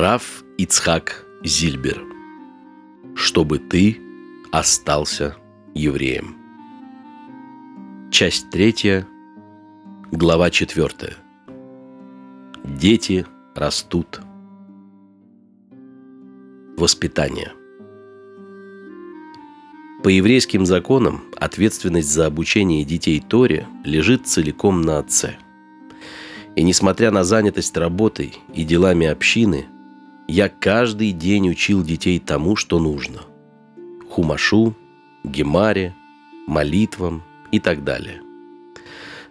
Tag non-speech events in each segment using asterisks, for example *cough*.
Раф Ицхак Зильбер. Чтобы ты остался евреем. Часть третья, глава четвертая. Дети растут. Воспитание. По еврейским законам ответственность за обучение детей Торе лежит целиком на отце. И несмотря на занятость работой и делами общины, я каждый день учил детей тому, что нужно. Хумашу, гемаре, молитвам и так далее.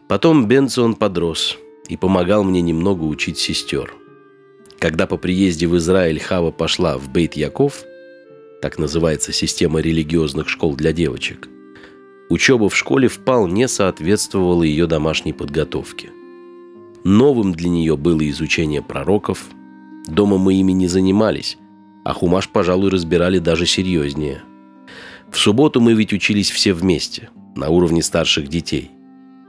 Потом Бенцион подрос и помогал мне немного учить сестер. Когда по приезде в Израиль Хава пошла в Бейт-Яков – так называется система религиозных школ для девочек, учеба в школе вполне соответствовала ее домашней подготовке. Новым для нее было изучение пророков. Дома мы ими не занимались, а хумаш, пожалуй, разбирали даже серьезнее. В субботу мы ведь учились все вместе, на уровне старших детей.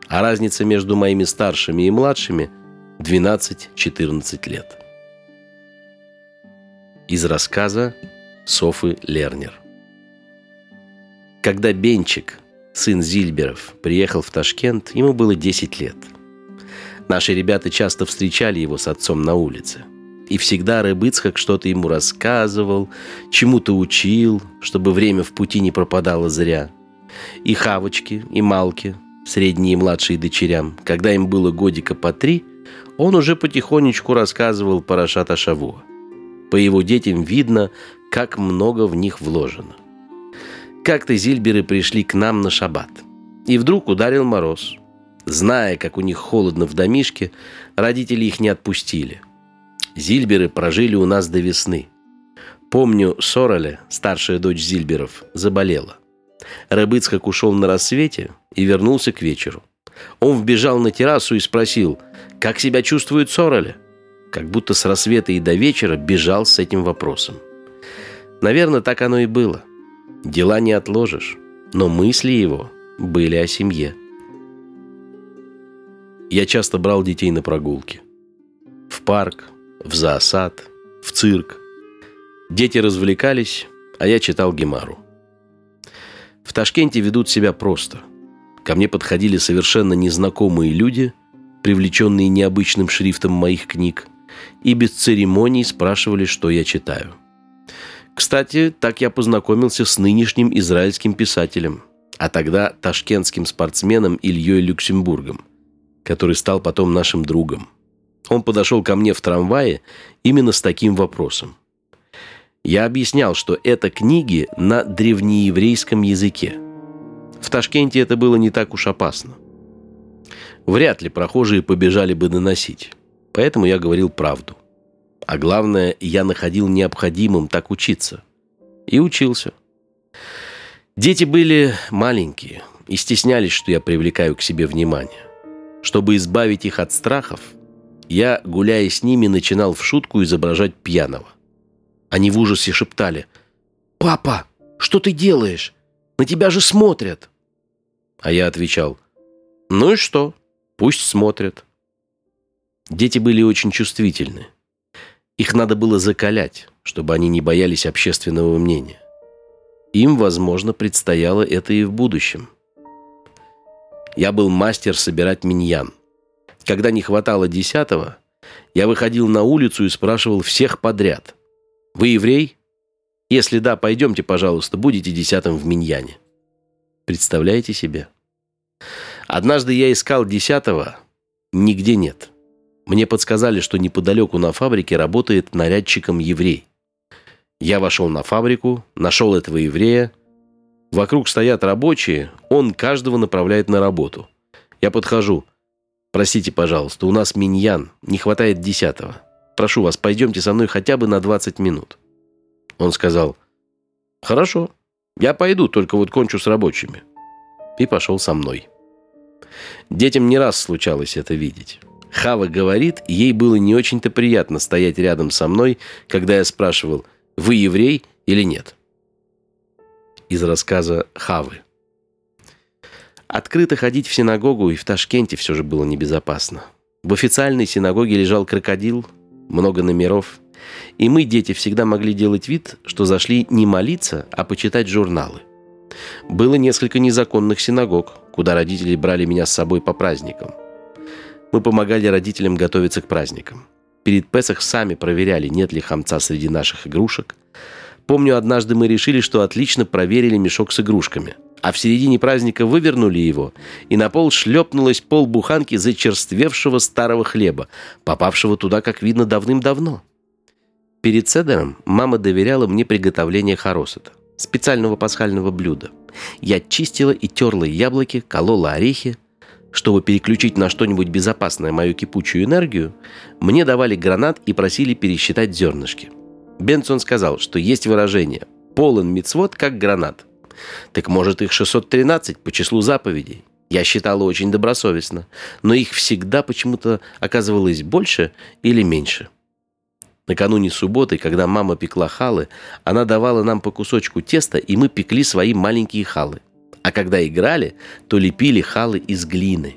А разница между моими старшими и младшими 12-14 лет. Из рассказа Софы Лернер. Когда Бенчик, сын Зильберов, приехал в Ташкент, ему было 10 лет. Наши ребята часто встречали его с отцом на улице. И всегда Рыбыцхак что-то ему рассказывал, чему-то учил, чтобы время в пути не пропадало зря. И Хавочки, и Малки, средние и младшие дочерям, когда им было годика по три, он уже потихонечку рассказывал Парашата Шавуа. По его детям видно, как много в них вложено. Как-то зильберы пришли к нам на шаббат. И вдруг ударил мороз. Зная, как у них холодно в домишке, родители их не отпустили. Зильберы прожили у нас до весны. Помню, Сороле, старшая дочь Зильберов, заболела. Рыбыцкак ушел на рассвете и вернулся к вечеру. Он вбежал на террасу и спросил, как себя чувствует Сороле? Как будто с рассвета и до вечера бежал с этим вопросом. Наверное, так оно и было. Дела не отложишь, но мысли его были о семье. Я часто брал детей на прогулки. В парк, в зоосад, в цирк. Дети развлекались, а я читал Гемару. В Ташкенте ведут себя просто. Ко мне подходили совершенно незнакомые люди, привлеченные необычным шрифтом моих книг, и без церемоний спрашивали, что я читаю – кстати, так я познакомился с нынешним израильским писателем, а тогда ташкентским спортсменом Ильей Люксембургом, который стал потом нашим другом. Он подошел ко мне в трамвае именно с таким вопросом. Я объяснял, что это книги на древнееврейском языке. В Ташкенте это было не так уж опасно. Вряд ли прохожие побежали бы доносить. Поэтому я говорил правду – а главное, я находил необходимым так учиться. И учился. Дети были маленькие и стеснялись, что я привлекаю к себе внимание. Чтобы избавить их от страхов, я, гуляя с ними, начинал в шутку изображать пьяного. Они в ужасе шептали «Папа, что ты делаешь? На тебя же смотрят!» А я отвечал «Ну и что? Пусть смотрят». Дети были очень чувствительны. Их надо было закалять, чтобы они не боялись общественного мнения. Им, возможно, предстояло это и в будущем. Я был мастер собирать миньян. Когда не хватало десятого, я выходил на улицу и спрашивал всех подряд. «Вы еврей? Если да, пойдемте, пожалуйста, будете десятым в миньяне». Представляете себе? Однажды я искал десятого, нигде нет. Мне подсказали, что неподалеку на фабрике работает нарядчиком еврей. Я вошел на фабрику, нашел этого еврея. Вокруг стоят рабочие, он каждого направляет на работу. Я подхожу. «Простите, пожалуйста, у нас миньян, не хватает десятого. Прошу вас, пойдемте со мной хотя бы на 20 минут». Он сказал, «Хорошо, я пойду, только вот кончу с рабочими». И пошел со мной. Детям не раз случалось это видеть. Хава говорит, ей было не очень-то приятно стоять рядом со мной, когда я спрашивал, вы еврей или нет? Из рассказа Хавы. Открыто ходить в синагогу и в Ташкенте все же было небезопасно. В официальной синагоге лежал крокодил, много номеров, И мы, дети, всегда могли делать вид, что зашли не молиться, а почитать журналы. Было несколько незаконных синагог, куда родители брали меня с собой по праздникам. Мы помогали родителям готовиться к праздникам. Перед Песах сами проверяли, нет ли хамца среди наших игрушек. Помню, однажды мы решили, что отлично проверили мешок с игрушками – а в середине праздника вывернули его, и на пол шлепнулась полбуханки зачерствевшего старого хлеба, попавшего туда, как видно, давным-давно. Перед седером мама доверяла мне приготовление хоросета, специального пасхального блюда. Я чистила и терла яблоки, колола орехи. Чтобы переключить на что-нибудь безопасное мою кипучую энергию, мне давали гранат и просили пересчитать зернышки. Бенсон сказал, что есть выражение «полон мицвод, как гранат». Так может их 613 по числу заповедей? Я считала очень добросовестно, но их всегда почему-то оказывалось больше или меньше. Накануне субботы, когда мама пекла халы, она давала нам по кусочку теста, и мы пекли свои маленькие халы. А когда играли, то лепили халы из глины.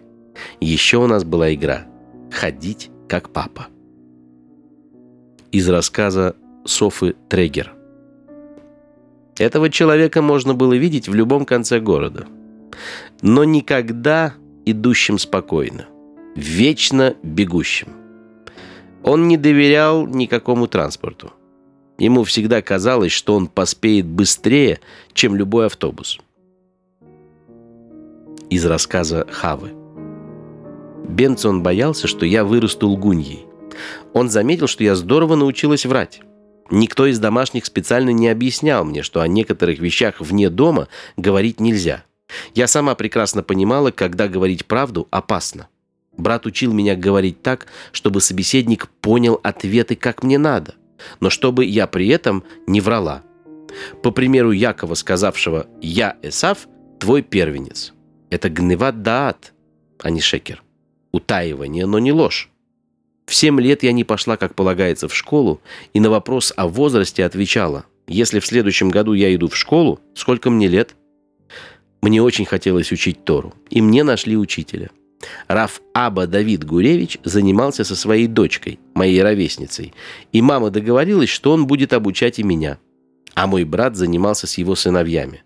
Еще у нас была игра «Ходить как папа». Из рассказа Софы Трегер – этого человека можно было видеть в любом конце города. Но никогда идущим спокойно, вечно бегущим. Он не доверял никакому транспорту. Ему всегда казалось, что он поспеет быстрее, чем любой автобус. Из рассказа Хавы. Бенсон боялся, что я вырасту лгуньей. Он заметил, что я здорово научилась врать. Никто из домашних специально не объяснял мне, что о некоторых вещах вне дома говорить нельзя. Я сама прекрасно понимала, когда говорить правду опасно. Брат учил меня говорить так, чтобы собеседник понял ответы, как мне надо, но чтобы я при этом не врала. По примеру Якова, сказавшего «Я, Эсав, твой первенец». Это гневат даат, а не шекер. Утаивание, но не ложь. В семь лет я не пошла, как полагается, в школу, и на вопрос о возрасте отвечала, если в следующем году я иду в школу, сколько мне лет? Мне очень хотелось учить Тору, и мне нашли учителя. Раф Аба Давид Гуревич занимался со своей дочкой, моей ровесницей, и мама договорилась, что он будет обучать и меня. А мой брат занимался с его сыновьями.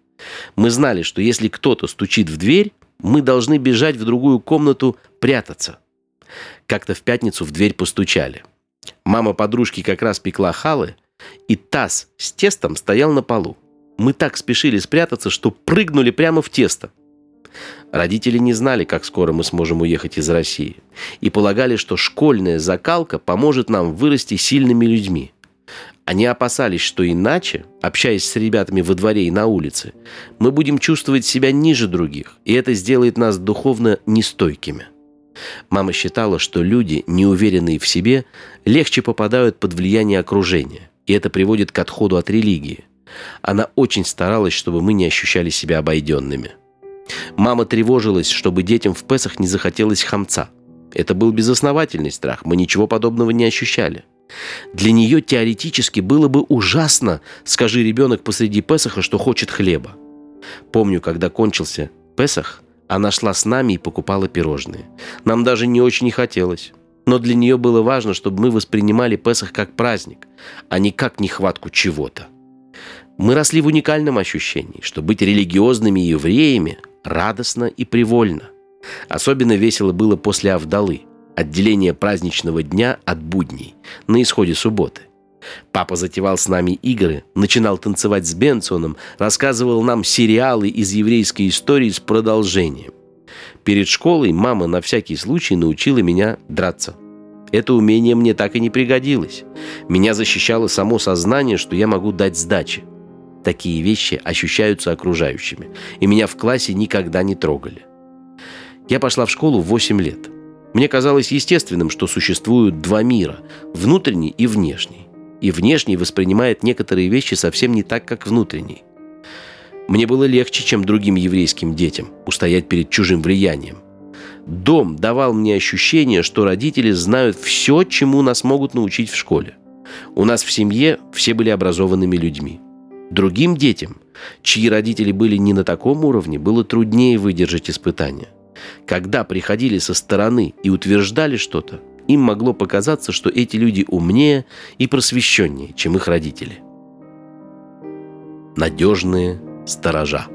Мы знали, что если кто-то стучит в дверь, мы должны бежать в другую комнату прятаться – как-то в пятницу в дверь постучали. Мама подружки как раз пекла халы, и таз с тестом стоял на полу. Мы так спешили спрятаться, что прыгнули прямо в тесто. Родители не знали, как скоро мы сможем уехать из России, и полагали, что школьная закалка поможет нам вырасти сильными людьми. Они опасались, что иначе, общаясь с ребятами во дворе и на улице, мы будем чувствовать себя ниже других, и это сделает нас духовно нестойкими. Мама считала, что люди, неуверенные в себе, легче попадают под влияние окружения, и это приводит к отходу от религии. Она очень старалась, чтобы мы не ощущали себя обойденными. Мама тревожилась, чтобы детям в Песах не захотелось хамца. Это был безосновательный страх, мы ничего подобного не ощущали. Для нее теоретически было бы ужасно, скажи ребенок посреди Песаха, что хочет хлеба. Помню, когда кончился Песах, она шла с нами и покупала пирожные. Нам даже не очень хотелось. Но для нее было важно, чтобы мы воспринимали Песах как праздник, а не как нехватку чего-то. Мы росли в уникальном ощущении, что быть религиозными евреями радостно и привольно. Особенно весело было после Авдалы, отделения праздничного дня от будней, на исходе субботы – Папа затевал с нами игры, начинал танцевать с Бенсоном, рассказывал нам сериалы из еврейской истории с продолжением. Перед школой мама на всякий случай научила меня драться. Это умение мне так и не пригодилось. Меня защищало само сознание, что я могу дать сдачи. Такие вещи ощущаются окружающими, и меня в классе никогда не трогали. Я пошла в школу в 8 лет. Мне казалось естественным, что существуют два мира – внутренний и внешний и внешний воспринимает некоторые вещи совсем не так, как внутренний. Мне было легче, чем другим еврейским детям, устоять перед чужим влиянием. Дом давал мне ощущение, что родители знают все, чему нас могут научить в школе. У нас в семье все были образованными людьми. Другим детям, чьи родители были не на таком уровне, было труднее выдержать испытания. Когда приходили со стороны и утверждали что-то, им могло показаться, что эти люди умнее и просвещеннее, чем их родители. Надежные сторожа.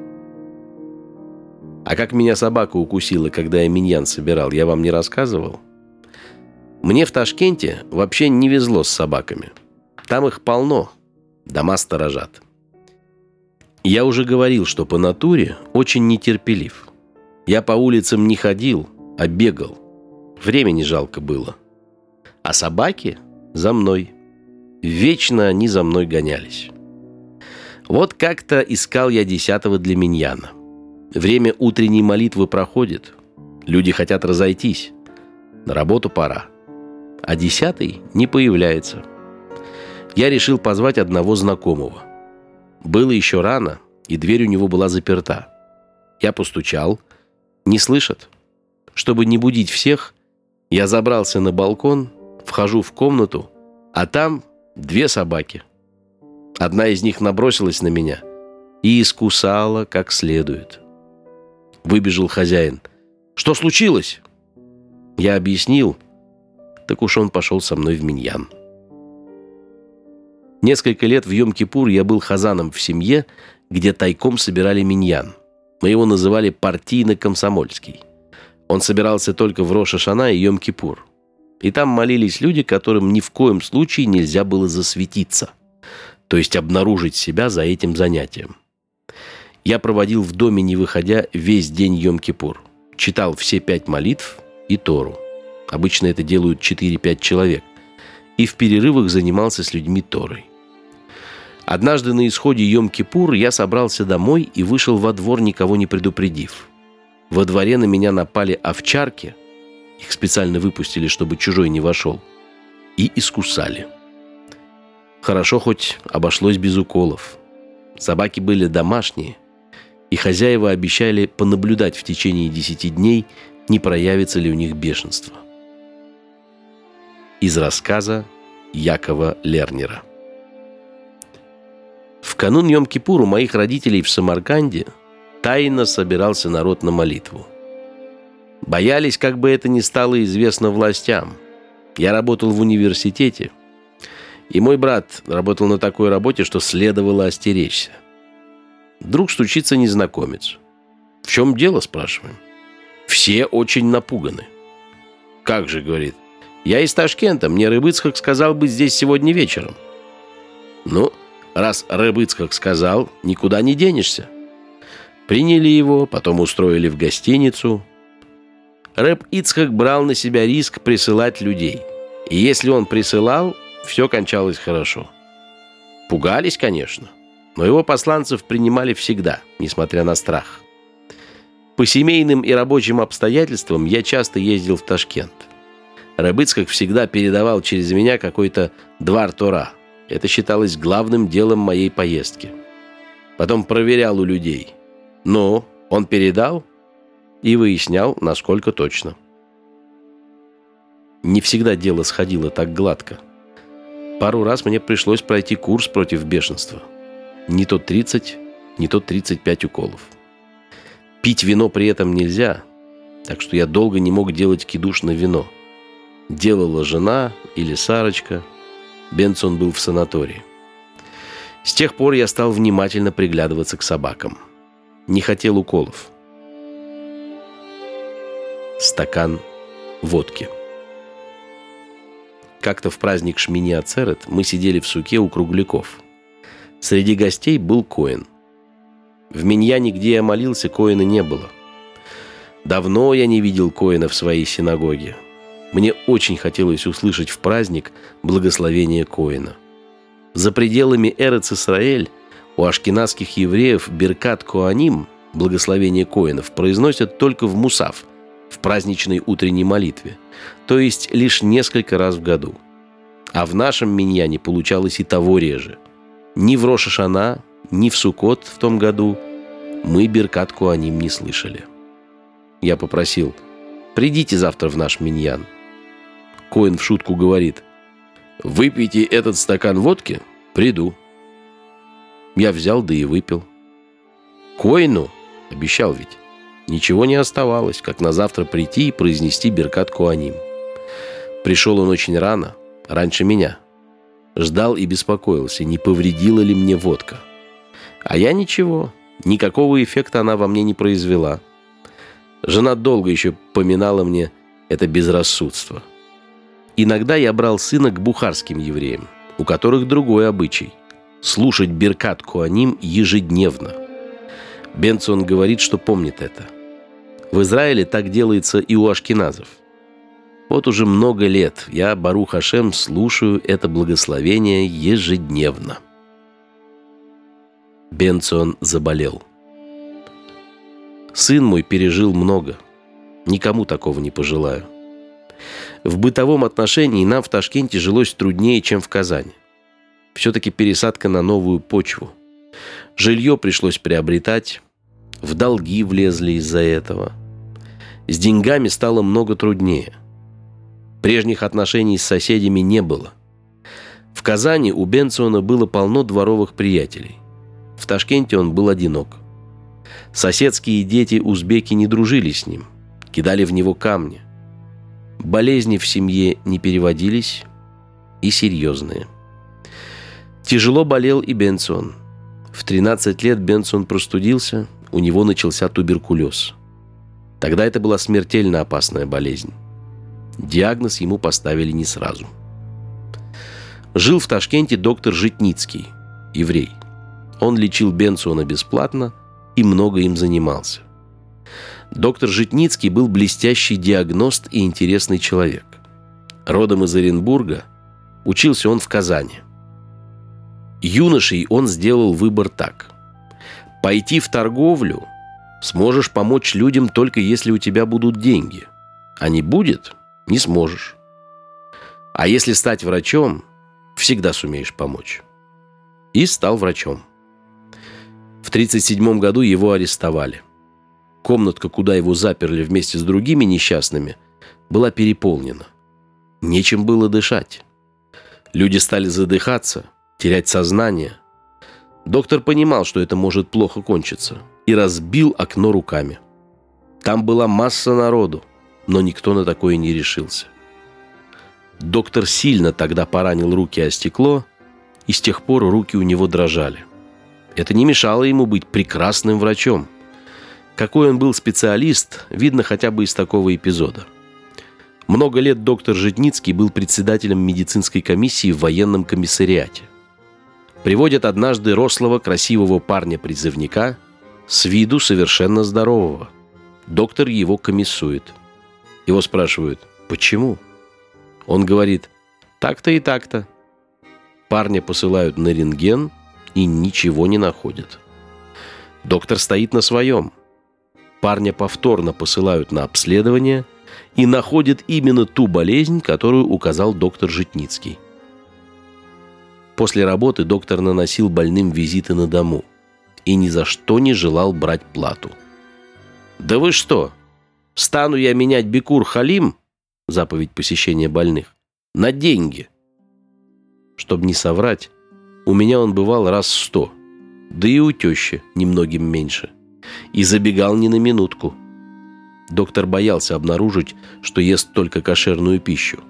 А как меня собака укусила, когда я миньян собирал, я вам не рассказывал? Мне в Ташкенте вообще не везло с собаками. Там их полно, дома сторожат. Я уже говорил, что по натуре очень нетерпелив. Я по улицам не ходил, а бегал. Времени жалко было. А собаки за мной. Вечно они за мной гонялись. Вот как-то искал я десятого для миньяна. Время утренней молитвы проходит. Люди хотят разойтись. На работу пора. А десятый не появляется. Я решил позвать одного знакомого. Было еще рано, и дверь у него была заперта. Я постучал. Не слышат. Чтобы не будить всех, я забрался на балкон, вхожу в комнату, а там две собаки. Одна из них набросилась на меня и искусала как следует. Выбежал хозяин. «Что случилось?» Я объяснил. Так уж он пошел со мной в Миньян. Несколько лет в Йом-Кипур я был хазаном в семье, где тайком собирали миньян. Мы его называли партийно-комсомольский. Он собирался только в Роша-Шана и Йом-Кипур. И там молились люди, которым ни в коем случае нельзя было засветиться, то есть обнаружить себя за этим занятием. Я проводил в доме, не выходя, весь день Йом-Кипур. Читал все пять молитв и Тору. Обычно это делают 4-5 человек. И в перерывах занимался с людьми Торой. Однажды на исходе Йом-Кипур я собрался домой и вышел во двор, никого не предупредив. Во дворе на меня напали овчарки. Их специально выпустили, чтобы чужой не вошел. И искусали. Хорошо хоть обошлось без уколов. Собаки были домашние, и хозяева обещали понаблюдать в течение десяти дней, не проявится ли у них бешенство. Из рассказа Якова Лернера. В канун Йом-Кипур у моих родителей в Самарканде тайно собирался народ на молитву. Боялись, как бы это ни стало известно властям. Я работал в университете, и мой брат работал на такой работе, что следовало остеречься – Вдруг стучится незнакомец. «В чем дело?» – спрашиваем. Все очень напуганы. «Как же?» – говорит. «Я из Ташкента. Мне Рыбыцкак сказал быть здесь сегодня вечером». «Ну, раз Рыбыцкак сказал, никуда не денешься». Приняли его, потом устроили в гостиницу. Рэб Ицхак брал на себя риск присылать людей. И если он присылал, все кончалось хорошо. Пугались, конечно – но его посланцев принимали всегда, несмотря на страх. По семейным и рабочим обстоятельствам я часто ездил в Ташкент. Рабыцкак всегда передавал через меня какой-то двар Тора. Это считалось главным делом моей поездки. Потом проверял у людей. Но он передал и выяснял, насколько точно. Не всегда дело сходило так гладко. Пару раз мне пришлось пройти курс против бешенства – не то 30, не то 35 уколов. Пить вино при этом нельзя, так что я долго не мог делать кидуш на вино. Делала жена или Сарочка. Бенсон был в санатории. С тех пор я стал внимательно приглядываться к собакам. Не хотел уколов. Стакан водки. Как-то в праздник Шмини Ацерет мы сидели в суке у кругляков – Среди гостей был Коин. В Миньяне, где я молился, Коина не было. Давно я не видел Коина в своей синагоге. Мне очень хотелось услышать в праздник благословение Коина. За пределами Эрец Исраэль у ашкенадских евреев Беркат Коаним, благословение Коинов, произносят только в Мусав, в праздничной утренней молитве, то есть лишь несколько раз в году. А в нашем миньяне получалось и того реже – ни в Рошашана, ни в Сукот в том году мы Беркат о ним не слышали. Я попросил, придите завтра в наш миньян. Коин в шутку говорит, выпейте этот стакан водки, приду. Я взял, да и выпил. Коину, обещал ведь, ничего не оставалось, как на завтра прийти и произнести Беркат Куаним. Пришел он очень рано, раньше меня. Ждал и беспокоился, не повредила ли мне водка. А я ничего, никакого эффекта она во мне не произвела. Жена долго еще поминала мне это безрассудство. Иногда я брал сына к бухарским евреям, у которых другой обычай – слушать Беркат Куаним ежедневно. Бенсон говорит, что помнит это. В Израиле так делается и у ашкеназов. Вот уже много лет я, Бару Хашем, слушаю это благословение ежедневно. Бенцион заболел. Сын мой пережил много. Никому такого не пожелаю. В бытовом отношении нам в Ташкенте жилось труднее, чем в Казани. Все-таки пересадка на новую почву. Жилье пришлось приобретать, в долги влезли из-за этого. С деньгами стало много труднее. Прежних отношений с соседями не было. В Казани у Бенциона было полно дворовых приятелей. В Ташкенте он был одинок. Соседские дети узбеки не дружили с ним, кидали в него камни. Болезни в семье не переводились и серьезные. Тяжело болел и Бенсон. В 13 лет Бенсон простудился, у него начался туберкулез. Тогда это была смертельно опасная болезнь. Диагноз ему поставили не сразу. Жил в Ташкенте доктор Житницкий, еврей. Он лечил Бенсона бесплатно и много им занимался. Доктор Житницкий был блестящий диагност и интересный человек. Родом из Оренбурга, учился он в Казани. Юношей он сделал выбор так. Пойти в торговлю сможешь помочь людям только если у тебя будут деньги. А не будет – не сможешь. А если стать врачом, всегда сумеешь помочь. И стал врачом. В 1937 году его арестовали – Комнатка, куда его заперли вместе с другими несчастными, была переполнена. Нечем было дышать. Люди стали задыхаться, терять сознание. Доктор понимал, что это может плохо кончиться, и разбил окно руками. Там была масса народу, но никто на такое не решился. Доктор сильно тогда поранил руки о стекло, и с тех пор руки у него дрожали. Это не мешало ему быть прекрасным врачом – какой он был специалист, видно хотя бы из такого эпизода. Много лет доктор Житницкий был председателем медицинской комиссии в военном комиссариате. Приводят однажды рослого красивого парня-призывника, с виду совершенно здорового. Доктор его комиссует. Его спрашивают, почему? Он говорит, так-то и так-то. Парня посылают на рентген и ничего не находят. Доктор стоит на своем – Парня повторно посылают на обследование и находят именно ту болезнь, которую указал доктор Житницкий. После работы доктор наносил больным визиты на дому и ни за что не желал брать плату. «Да вы что? Стану я менять Бекур Халим, заповедь посещения больных, на деньги?» Чтобы не соврать, у меня он бывал раз сто, да и у тещи немногим меньше – и забегал не на минутку. Доктор боялся обнаружить, что ест только кошерную пищу,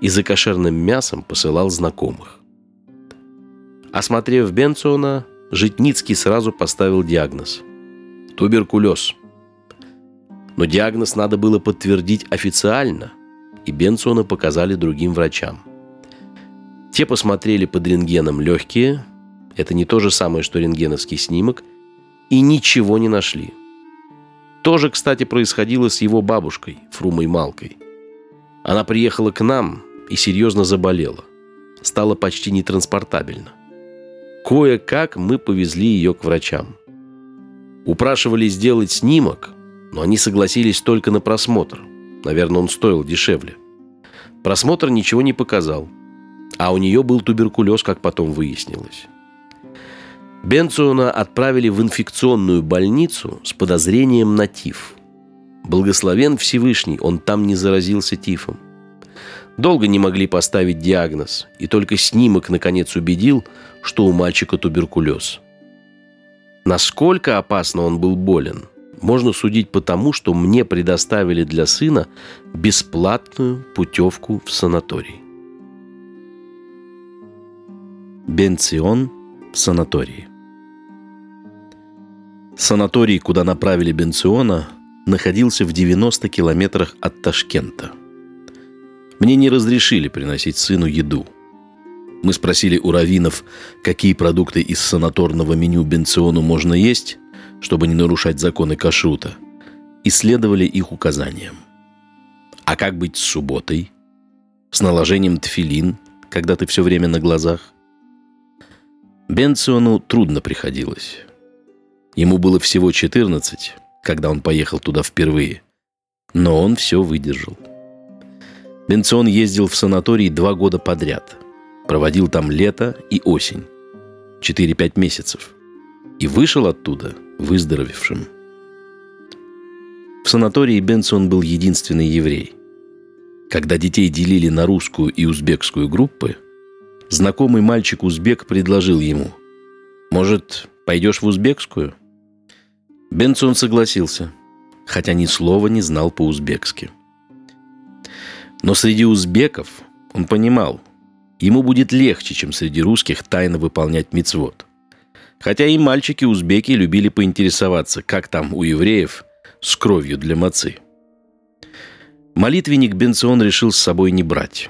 и за кошерным мясом посылал знакомых. Осмотрев Бенциона, Житницкий сразу поставил диагноз – туберкулез. Но диагноз надо было подтвердить официально, и Бенциона показали другим врачам. Те посмотрели под рентгеном легкие, это не то же самое, что рентгеновский снимок – и ничего не нашли. То же, кстати, происходило с его бабушкой, Фрумой Малкой. Она приехала к нам и серьезно заболела. Стала почти нетранспортабельна. Кое-как мы повезли ее к врачам. Упрашивали сделать снимок, но они согласились только на просмотр. Наверное, он стоил дешевле. Просмотр ничего не показал. А у нее был туберкулез, как потом выяснилось. Бенциона отправили в инфекционную больницу с подозрением на тиф. Благословен Всевышний, он там не заразился тифом. Долго не могли поставить диагноз, и только снимок наконец убедил, что у мальчика туберкулез. Насколько опасно он был болен, можно судить по тому, что мне предоставили для сына бесплатную путевку в санаторий. Бенцион в санатории. Санаторий, куда направили Бенциона, находился в 90 километрах от Ташкента. Мне не разрешили приносить сыну еду. Мы спросили у раввинов, какие продукты из санаторного меню Бенциону можно есть, чтобы не нарушать законы кашрута, и следовали их указаниям. А как быть с субботой? С наложением тфилин, когда ты все время на глазах? Бенциону трудно приходилось. Ему было всего 14, когда он поехал туда впервые. Но он все выдержал. Бенцион ездил в санаторий два года подряд. Проводил там лето и осень. 4-5 месяцев. И вышел оттуда выздоровевшим. В санатории Бенсон был единственный еврей. Когда детей делили на русскую и узбекскую группы, знакомый мальчик-узбек предложил ему «Может, пойдешь в узбекскую?» Бенсон согласился, хотя ни слова не знал по-узбекски. Но среди узбеков он понимал, ему будет легче, чем среди русских тайно выполнять мицвод. Хотя и мальчики-узбеки любили поинтересоваться, как там у евреев с кровью для мацы. Молитвенник Бенцион решил с собой не брать.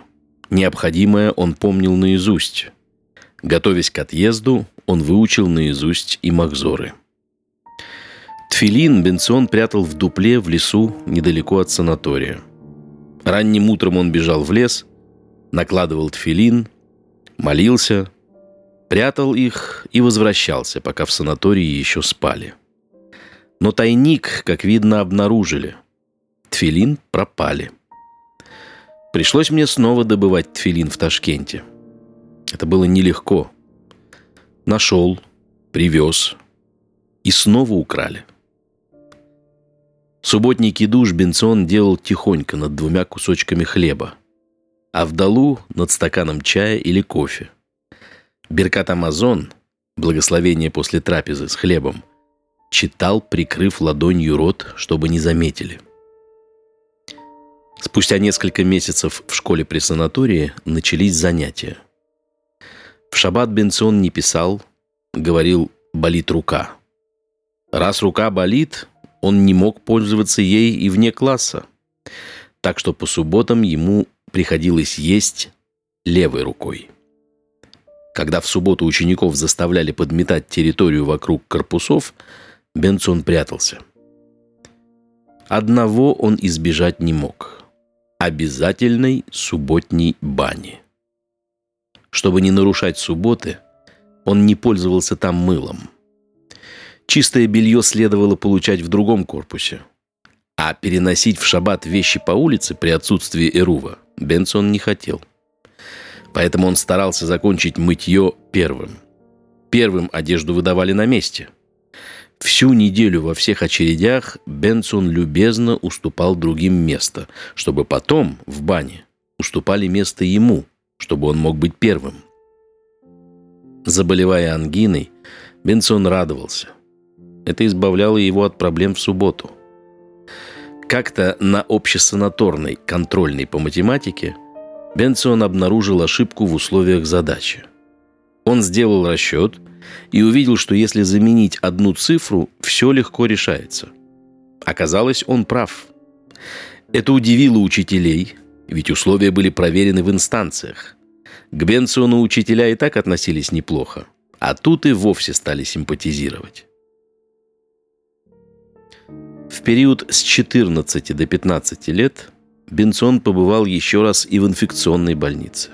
Необходимое он помнил наизусть. Готовясь к отъезду, он выучил наизусть и махзоры – Тфилин Бенцион прятал в дупле в лесу недалеко от санатория. Ранним утром он бежал в лес, накладывал тфилин, молился, прятал их и возвращался, пока в санатории еще спали. Но тайник, как видно, обнаружили. Тфилин пропали. Пришлось мне снова добывать тфилин в Ташкенте. Это было нелегко. Нашел, привез и снова украли – Субботний кидуш Бенсон делал тихонько над двумя кусочками хлеба, а вдалу над стаканом чая или кофе. Беркат Амазон, благословение после трапезы с хлебом, читал, прикрыв ладонью рот, чтобы не заметили. Спустя несколько месяцев в школе при санатории начались занятия. В шаббат Бенсон не писал, говорил «болит рука». Раз рука болит, он не мог пользоваться ей и вне класса. Так что по субботам ему приходилось есть левой рукой. Когда в субботу учеников заставляли подметать территорию вокруг корпусов, Бенсон прятался. Одного он избежать не мог – обязательной субботней бани. Чтобы не нарушать субботы, он не пользовался там мылом – Чистое белье следовало получать в другом корпусе. А переносить в шаббат вещи по улице при отсутствии Эрува Бенсон не хотел. Поэтому он старался закончить мытье первым. Первым одежду выдавали на месте. Всю неделю во всех очередях Бенсон любезно уступал другим место, чтобы потом, в бане, уступали место ему, чтобы он мог быть первым. Заболевая ангиной, Бенсон радовался. Это избавляло его от проблем в субботу. Как-то на общесанаторной контрольной по математике Бенцион обнаружил ошибку в условиях задачи. Он сделал расчет и увидел, что если заменить одну цифру, все легко решается. Оказалось, он прав. Это удивило учителей, ведь условия были проверены в инстанциях. К Бенциону учителя и так относились неплохо, а тут и вовсе стали симпатизировать. Период с 14 до 15 лет Бенсон побывал еще раз и в инфекционной больнице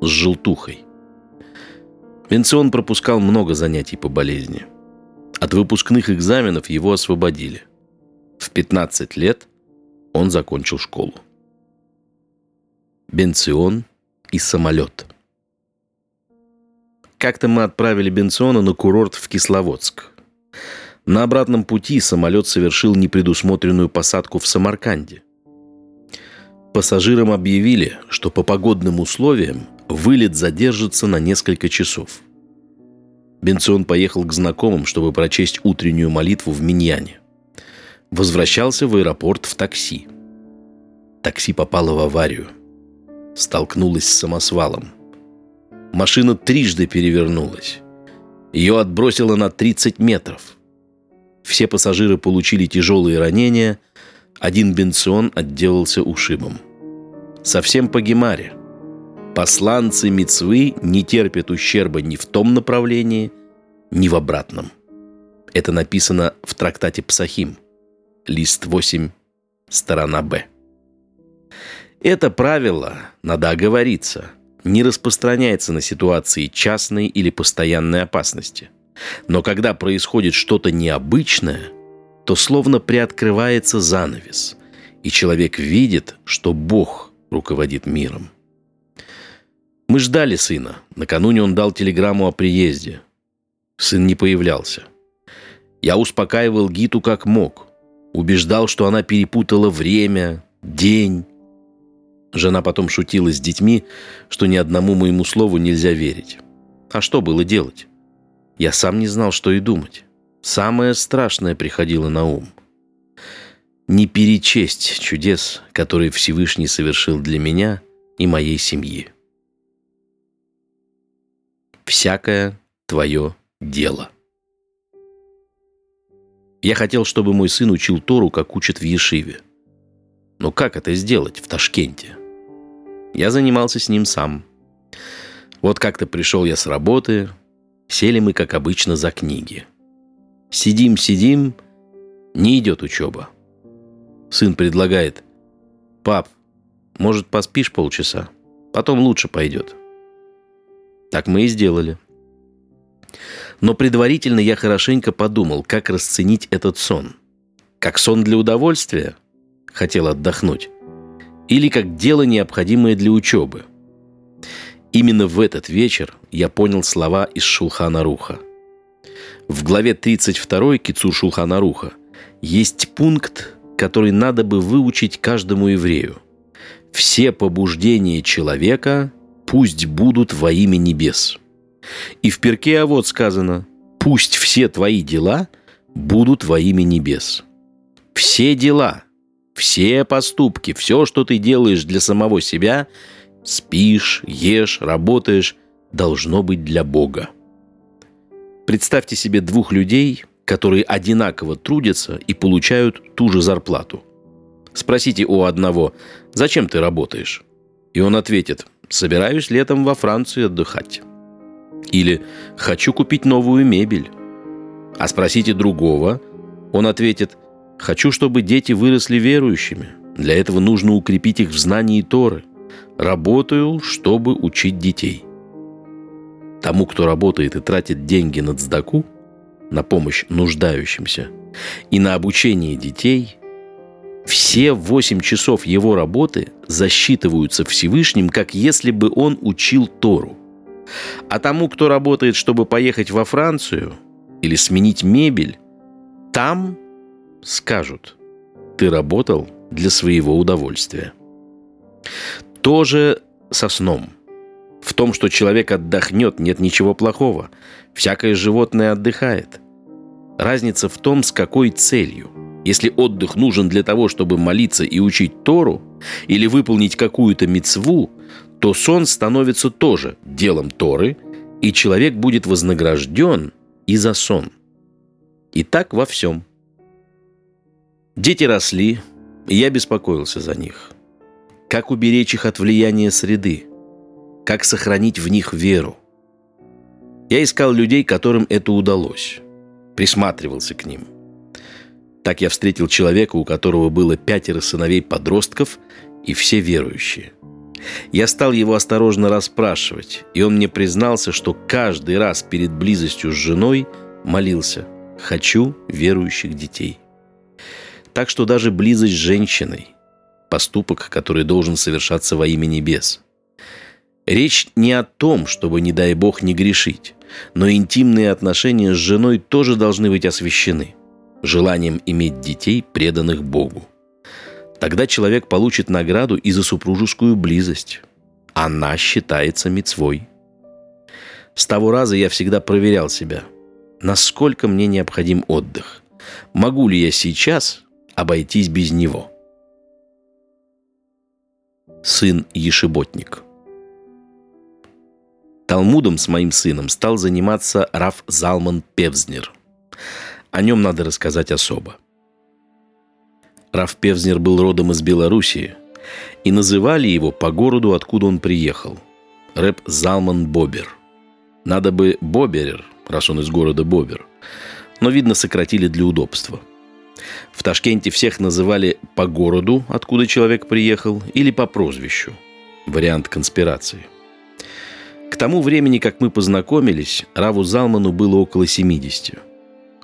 с желтухой. Бенсон пропускал много занятий по болезни. От выпускных экзаменов его освободили. В 15 лет он закончил школу. Бенцион и самолет. Как-то мы отправили Бенциона на курорт в Кисловодск. На обратном пути самолет совершил непредусмотренную посадку в Самарканде. Пассажирам объявили, что по погодным условиям вылет задержится на несколько часов. Бенцион поехал к знакомым, чтобы прочесть утреннюю молитву в Миньяне. Возвращался в аэропорт в такси. Такси попало в аварию. Столкнулось с самосвалом. Машина трижды перевернулась. Ее отбросило на 30 метров. Все пассажиры получили тяжелые ранения, один бенцион отделался ушибом. Совсем по Гемаре. Посланцы Мицвы не терпят ущерба ни в том направлении, ни в обратном. Это написано в трактате Псахим, лист 8, сторона Б. Это правило, надо оговориться, не распространяется на ситуации частной или постоянной опасности. Но когда происходит что-то необычное, то словно приоткрывается занавес, и человек видит, что Бог руководит миром. Мы ждали сына. Накануне он дал телеграмму о приезде. Сын не появлялся. Я успокаивал Гиту как мог. Убеждал, что она перепутала время, день. Жена потом шутила с детьми, что ни одному моему слову нельзя верить. А что было делать? Я сам не знал, что и думать. Самое страшное приходило на ум. Не перечесть чудес, которые Всевышний совершил для меня и моей семьи. Всякое твое дело. Я хотел, чтобы мой сын учил Тору, как учат в Ешиве. Но как это сделать в Ташкенте? Я занимался с ним сам. Вот как-то пришел я с работы, сели мы, как обычно, за книги. Сидим, сидим, не идет учеба. Сын предлагает, «Пап, может, поспишь полчаса? Потом лучше пойдет». Так мы и сделали. Но предварительно я хорошенько подумал, как расценить этот сон. Как сон для удовольствия? Хотел отдохнуть. Или как дело, необходимое для учебы. Именно в этот вечер я понял слова из Шулхана Руха. В главе 32 Кицур Шулхана Руха есть пункт, который надо бы выучить каждому еврею. Все побуждения человека пусть будут во имя небес. И в перке а вот сказано, пусть все твои дела будут во имя небес. Все дела, все поступки, все, что ты делаешь для самого себя, спишь, ешь, работаешь, должно быть для Бога. Представьте себе двух людей, которые одинаково трудятся и получают ту же зарплату. Спросите у одного, зачем ты работаешь? И он ответит, собираюсь летом во Францию отдыхать. Или «хочу купить новую мебель». А спросите другого, он ответит «хочу, чтобы дети выросли верующими. Для этого нужно укрепить их в знании Торы. Работаю, чтобы учить детей». Тому, кто работает и тратит деньги на цдаку, на помощь нуждающимся, и на обучение детей, все восемь часов его работы засчитываются Всевышним, как если бы он учил Тору. А тому, кто работает, чтобы поехать во Францию или сменить мебель, там скажут, ты работал для своего удовольствия. Тоже со сном. В том, что человек отдохнет, нет ничего плохого. Всякое животное отдыхает. Разница в том, с какой целью. Если отдых нужен для того, чтобы молиться и учить Тору, или выполнить какую-то мецву, то сон становится тоже делом Торы, и человек будет вознагражден и за сон. И так во всем. Дети росли, и я беспокоился за них. Как уберечь их от влияния среды? Как сохранить в них веру? Я искал людей, которым это удалось. Присматривался к ним. Так я встретил человека, у которого было пятеро сыновей-подростков, и все верующие – я стал его осторожно расспрашивать, и он мне признался, что каждый раз перед близостью с женой молился «Хочу верующих детей». Так что даже близость с женщиной – поступок, который должен совершаться во имя небес. Речь не о том, чтобы, не дай Бог, не грешить, но интимные отношения с женой тоже должны быть освящены желанием иметь детей, преданных Богу. Тогда человек получит награду и за супружескую близость. Она считается мецвой. С того раза я всегда проверял себя, насколько мне необходим отдых. Могу ли я сейчас обойтись без него. Сын Ешеботник Талмудом с моим сыном стал заниматься Раф Залман Певзнер. О нем надо рассказать особо. Раф Певзнер был родом из Белоруссии, и называли его по городу, откуда он приехал – Рэп Залман Бобер. Надо бы Боберер, раз он из города Бобер, но, видно, сократили для удобства. В Ташкенте всех называли по городу, откуда человек приехал, или по прозвищу. Вариант конспирации. К тому времени, как мы познакомились, Раву Залману было около 70.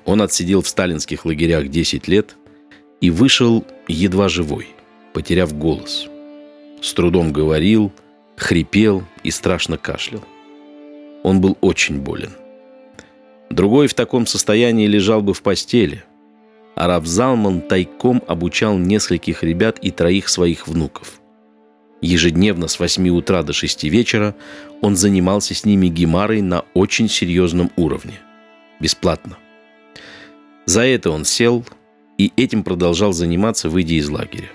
Он отсидел в сталинских лагерях 10 лет и вышел едва живой, потеряв голос. С трудом говорил, хрипел и страшно кашлял. Он был очень болен. Другой в таком состоянии лежал бы в постели, а Рав Залман тайком обучал нескольких ребят и троих своих внуков. Ежедневно с 8 утра до 6 вечера он занимался с ними гемарой на очень серьезном уровне. Бесплатно. За это он сел и этим продолжал заниматься, выйдя из лагеря.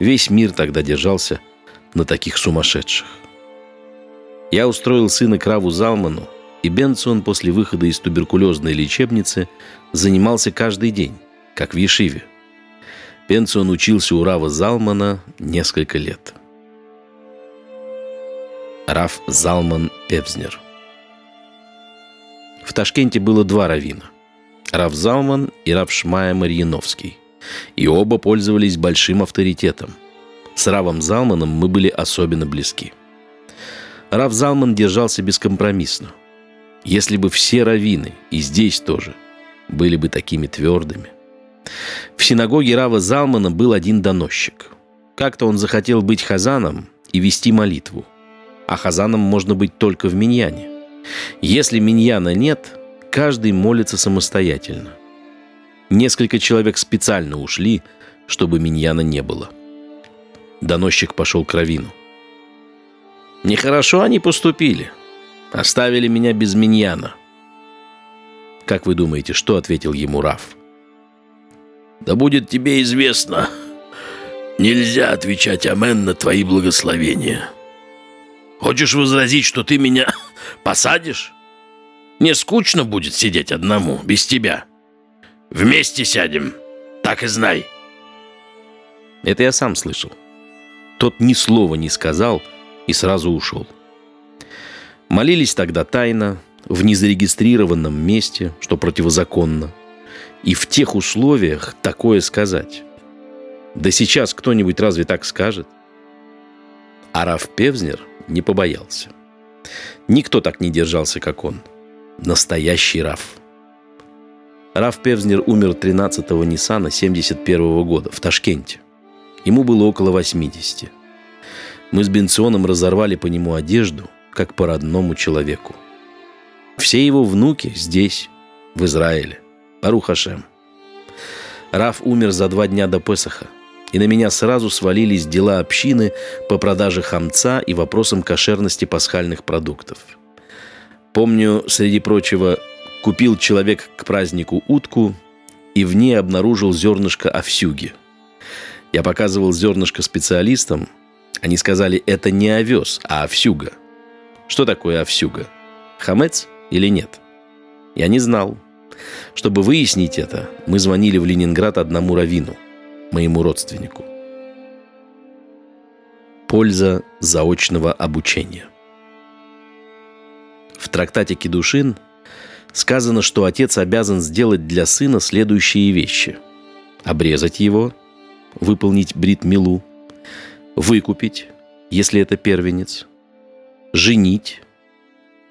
Весь мир тогда держался на таких сумасшедших. Я устроил сына Краву Залману, и Бенсон после выхода из туберкулезной лечебницы занимался каждый день, как в Ешиве. Бенсон учился у Рава Залмана несколько лет. Раф Залман Пепзнер. В Ташкенте было два равина. Раф Залман и Раф Шмая Марьяновский. И оба пользовались большим авторитетом. С Равом Залманом мы были особенно близки. Рав Залман держался бескомпромиссно. Если бы все раввины, и здесь тоже, были бы такими твердыми. В синагоге Рава Залмана был один доносчик. Как-то он захотел быть хазаном и вести молитву – а хазаном можно быть только в миньяне. Если миньяна нет, каждый молится самостоятельно. Несколько человек специально ушли, чтобы миньяна не было. Доносчик пошел к Равину. «Нехорошо они поступили. Оставили меня без миньяна». Как вы думаете, что ответил ему Раф? «Да будет тебе известно, нельзя отвечать «Амен» на твои благословения». Хочешь возразить, что ты меня *laughs* посадишь? Не скучно будет сидеть одному, без тебя. Вместе сядем, так и знай. Это я сам слышал. Тот ни слова не сказал и сразу ушел. Молились тогда тайно, в незарегистрированном месте, что противозаконно. И в тех условиях такое сказать. Да сейчас кто-нибудь разве так скажет? Араф Певзнер не побоялся. Никто так не держался, как он. Настоящий Раф. Раф Певзнер умер 13-го Ниссана 71 -го года в Ташкенте. Ему было около 80. Мы с Бенционом разорвали по нему одежду, как по родному человеку. Все его внуки здесь, в Израиле. Арухашем. Раф умер за два дня до Песаха – и на меня сразу свалились дела общины по продаже хамца и вопросам кошерности пасхальных продуктов. Помню, среди прочего, купил человек к празднику утку и в ней обнаружил зернышко овсюги. Я показывал зернышко специалистам, они сказали, это не овес, а овсюга. Что такое овсюга? Хамец или нет? Я не знал. Чтобы выяснить это, мы звонили в Ленинград одному равину – моему родственнику. Польза заочного обучения. В трактате Кедушин сказано, что отец обязан сделать для сына следующие вещи. Обрезать его, выполнить брит-милу, выкупить, если это первенец, женить,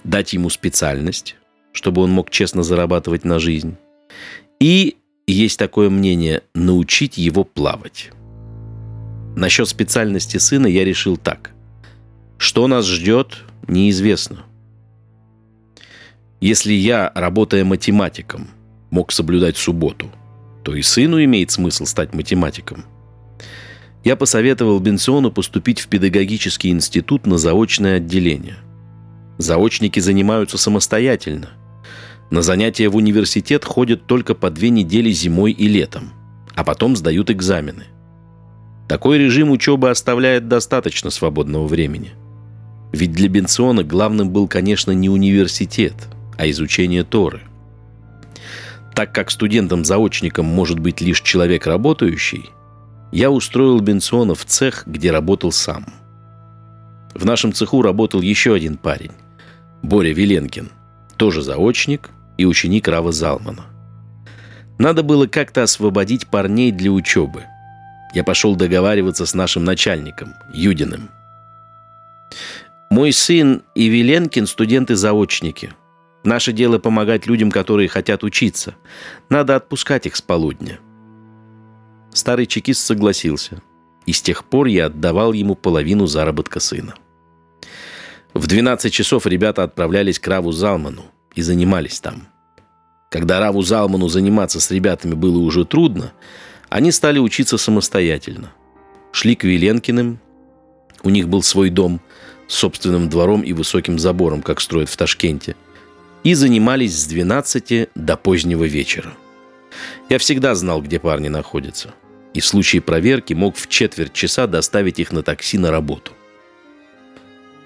дать ему специальность, чтобы он мог честно зарабатывать на жизнь, и есть такое мнение – научить его плавать. Насчет специальности сына я решил так. Что нас ждет, неизвестно. Если я, работая математиком, мог соблюдать субботу, то и сыну имеет смысл стать математиком. Я посоветовал Бенсиону поступить в педагогический институт на заочное отделение. Заочники занимаются самостоятельно – на занятия в университет ходят только по две недели зимой и летом, а потом сдают экзамены. Такой режим учебы оставляет достаточно свободного времени. Ведь для Бенциона главным был, конечно, не университет, а изучение Торы. Так как студентом-заочником может быть лишь человек работающий, я устроил Бенциона в цех, где работал сам. В нашем цеху работал еще один парень, Боря Веленкин, тоже заочник и ученик Рава Залмана. Надо было как-то освободить парней для учебы. Я пошел договариваться с нашим начальником, Юдиным. Мой сын и Веленкин – студенты-заочники. Наше дело помогать людям, которые хотят учиться. Надо отпускать их с полудня. Старый чекист согласился. И с тех пор я отдавал ему половину заработка сына. В 12 часов ребята отправлялись к Раву Залману и занимались там – когда Раву Залману заниматься с ребятами было уже трудно, они стали учиться самостоятельно. Шли к Веленкиным, у них был свой дом с собственным двором и высоким забором, как строят в Ташкенте, и занимались с 12 до позднего вечера. Я всегда знал, где парни находятся, и в случае проверки мог в четверть часа доставить их на такси на работу.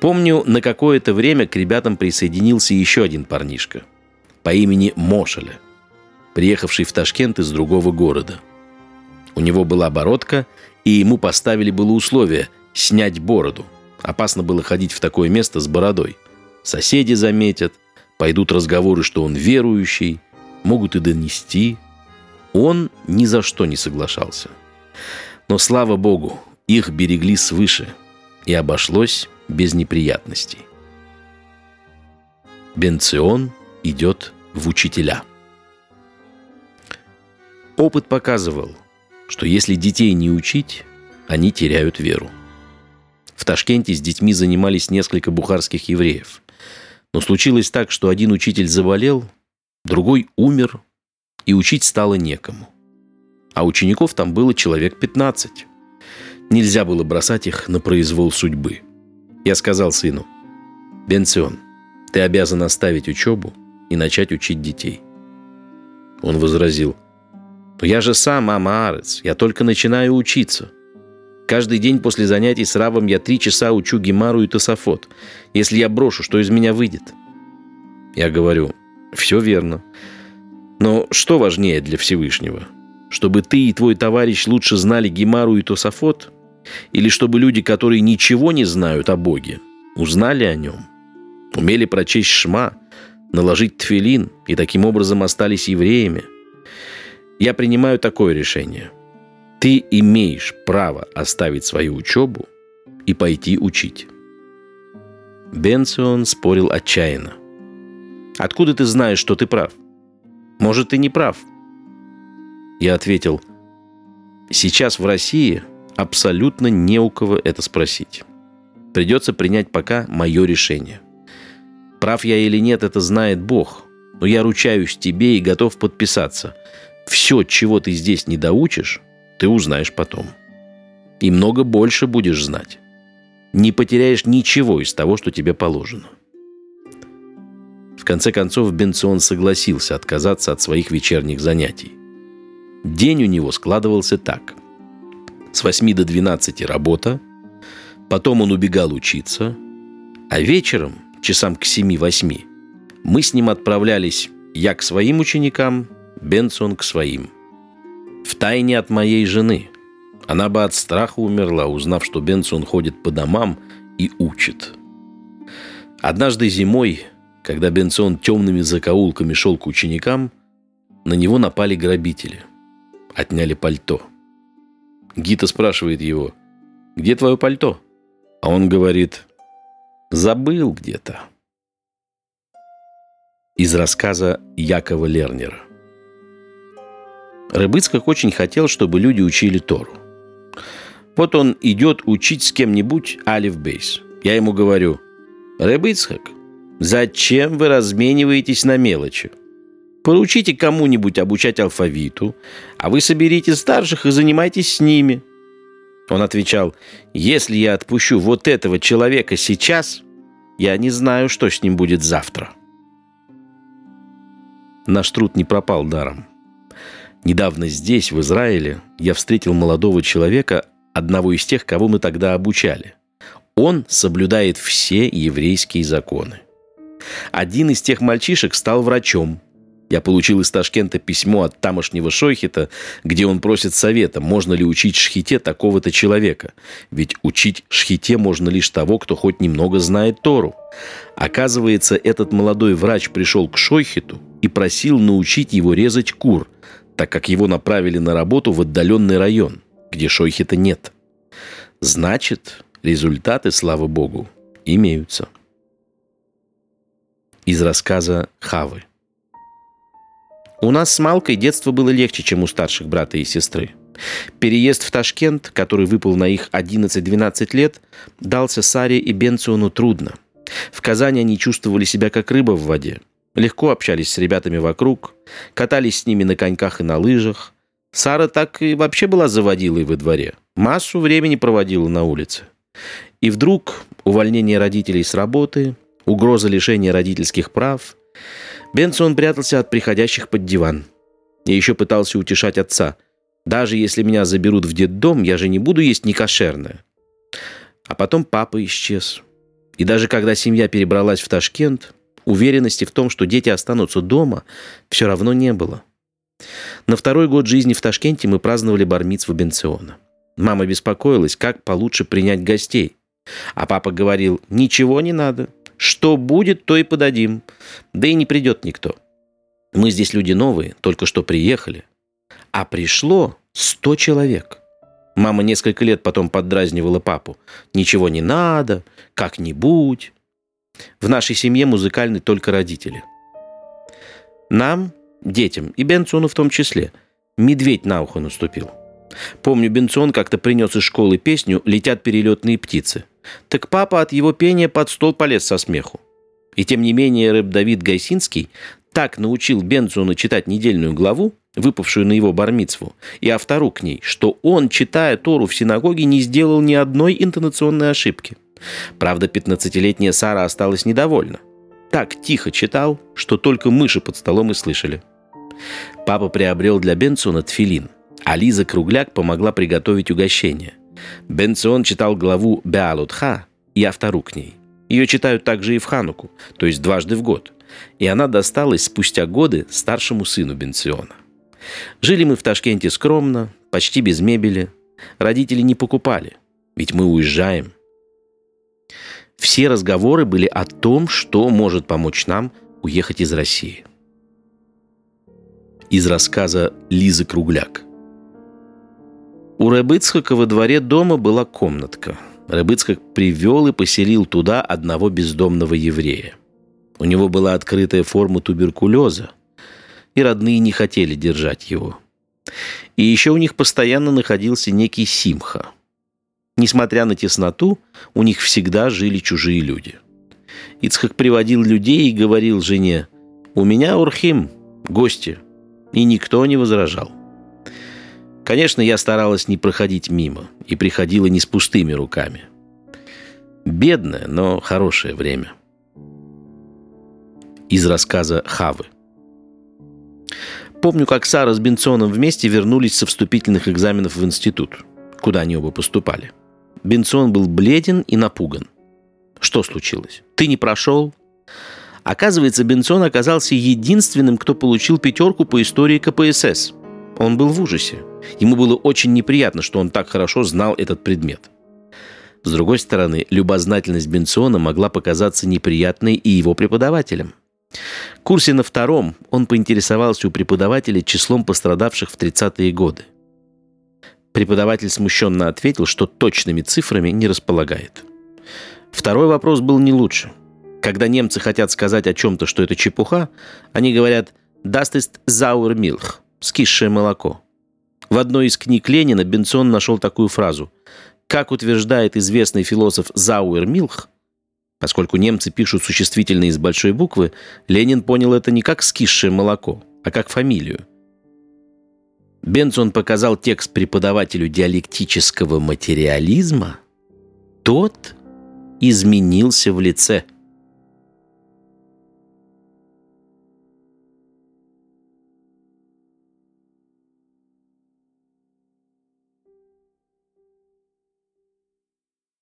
Помню, на какое-то время к ребятам присоединился еще один парнишка – по имени Мошеля, приехавший в Ташкент из другого города. У него была бородка, и ему поставили было условие снять бороду. Опасно было ходить в такое место с бородой. Соседи заметят, пойдут разговоры, что он верующий, могут и донести. Он ни за что не соглашался. Но, слава богу, их берегли свыше, и обошлось без неприятностей. Бенцион идет в учителя. Опыт показывал, что если детей не учить, они теряют веру. В Ташкенте с детьми занимались несколько бухарских евреев. Но случилось так, что один учитель заболел, другой умер, и учить стало некому. А учеников там было человек 15. Нельзя было бросать их на произвол судьбы. Я сказал сыну, «Бенцион, ты обязан оставить учебу и начать учить детей. Он возразил, «Но я же сам Амаарец, я только начинаю учиться. Каждый день после занятий с Равом я три часа учу Гемару и Тософот. Если я брошу, что из меня выйдет?» Я говорю, «Все верно. Но что важнее для Всевышнего? Чтобы ты и твой товарищ лучше знали Гемару и Тософот? Или чтобы люди, которые ничего не знают о Боге, узнали о нем? Умели прочесть Шма, наложить тфилин и таким образом остались евреями. Я принимаю такое решение. Ты имеешь право оставить свою учебу и пойти учить. Бенцион спорил отчаянно. «Откуда ты знаешь, что ты прав? Может, ты не прав?» Я ответил, «Сейчас в России абсолютно не у кого это спросить. Придется принять пока мое решение». Прав я или нет, это знает Бог. Но я ручаюсь тебе и готов подписаться. Все, чего ты здесь не доучишь, ты узнаешь потом. И много больше будешь знать. Не потеряешь ничего из того, что тебе положено. В конце концов, Бенцион согласился отказаться от своих вечерних занятий. День у него складывался так. С 8 до 12 работа, потом он убегал учиться, а вечером часам к 7-8, мы с ним отправлялись я к своим ученикам, Бенсон к своим. В тайне от моей жены. Она бы от страха умерла, узнав, что Бенсон ходит по домам и учит. Однажды зимой, когда Бенсон темными закоулками шел к ученикам, на него напали грабители. Отняли пальто. Гита спрашивает его, «Где твое пальто?» А он говорит, Забыл где-то. Из рассказа Якова Лернера. Рыбыцкак очень хотел, чтобы люди учили Тору. Вот он идет учить с кем-нибудь Алиф Бейс. Я ему говорю, Рыбыцкак, зачем вы размениваетесь на мелочи? Поручите кому-нибудь обучать алфавиту, а вы соберите старших и занимайтесь с ними – он отвечал, «Если я отпущу вот этого человека сейчас, я не знаю, что с ним будет завтра». Наш труд не пропал даром. Недавно здесь, в Израиле, я встретил молодого человека, одного из тех, кого мы тогда обучали. Он соблюдает все еврейские законы. Один из тех мальчишек стал врачом. Я получил из Ташкента письмо от тамошнего шойхета, где он просит совета, можно ли учить шхите такого-то человека. Ведь учить шхите можно лишь того, кто хоть немного знает Тору. Оказывается, этот молодой врач пришел к шойхету и просил научить его резать кур, так как его направили на работу в отдаленный район, где шойхета нет. Значит, результаты, слава богу, имеются из рассказа Хавы. У нас с Малкой детство было легче, чем у старших брата и сестры. Переезд в Ташкент, который выпал на их 11-12 лет, дался Саре и Бенциону трудно. В Казани они чувствовали себя как рыба в воде. Легко общались с ребятами вокруг, катались с ними на коньках и на лыжах. Сара так и вообще была заводилой во дворе. Массу времени проводила на улице. И вдруг увольнение родителей с работы, угроза лишения родительских прав. Бенсон прятался от приходящих под диван. Я еще пытался утешать отца. Даже если меня заберут в детдом, я же не буду есть некошерное. А потом папа исчез. И даже когда семья перебралась в Ташкент, уверенности в том, что дети останутся дома, все равно не было. На второй год жизни в Ташкенте мы праздновали бармицву Бенциона. Мама беспокоилась, как получше принять гостей. А папа говорил, ничего не надо, что будет, то и подадим. Да и не придет никто. Мы здесь люди новые, только что приехали. А пришло сто человек. Мама несколько лет потом поддразнивала папу. Ничего не надо, как-нибудь. В нашей семье музыкальны только родители. Нам, детям, и Бенцону в том числе, медведь на ухо наступил. Помню, Бенцон как-то принес из школы песню «Летят перелетные птицы». Так папа от его пения под стол полез со смеху. И тем не менее рэп Давид Гайсинский так научил Бенцуна читать недельную главу, выпавшую на его бармицву, и автору к ней, что он, читая Тору в синагоге, не сделал ни одной интонационной ошибки. Правда, 15-летняя Сара осталась недовольна. Так тихо читал, что только мыши под столом и слышали. Папа приобрел для Бенцуна тфилин, а Лиза Кругляк помогла приготовить угощение. Бенцион читал главу Беалутха и автору к ней. Ее читают также и в Хануку, то есть дважды в год. И она досталась спустя годы старшему сыну Бенциона. Жили мы в Ташкенте скромно, почти без мебели. Родители не покупали, ведь мы уезжаем. Все разговоры были о том, что может помочь нам уехать из России. Из рассказа Лизы Кругляк – у Рыбыцхака во дворе дома была комнатка. Рыбыцхак привел и поселил туда одного бездомного еврея. У него была открытая форма туберкулеза, и родные не хотели держать его. И еще у них постоянно находился некий Симха. Несмотря на тесноту, у них всегда жили чужие люди. Ицхак приводил людей и говорил жене, «У меня Урхим, гости», и никто не возражал. Конечно, я старалась не проходить мимо и приходила не с пустыми руками. Бедное, но хорошее время. Из рассказа Хавы. Помню, как Сара с Бенсоном вместе вернулись со вступительных экзаменов в институт, куда они оба поступали. Бенсон был бледен и напуган. Что случилось? Ты не прошел? Оказывается, Бенсон оказался единственным, кто получил пятерку по истории КПСС – он был в ужасе. Ему было очень неприятно, что он так хорошо знал этот предмет. С другой стороны, любознательность Бенциона могла показаться неприятной и его преподавателям. В курсе на втором он поинтересовался у преподавателя числом пострадавших в 30-е годы. Преподаватель смущенно ответил, что точными цифрами не располагает. Второй вопрос был не лучше. Когда немцы хотят сказать о чем-то, что это чепуха, они говорят «Das ist Sauermilch», скисшее молоко. В одной из книг Ленина Бенсон нашел такую фразу. Как утверждает известный философ Зауэр Милх, поскольку немцы пишут существительные из большой буквы, Ленин понял это не как скисшее молоко, а как фамилию. Бенсон показал текст преподавателю диалектического материализма. Тот изменился в лице.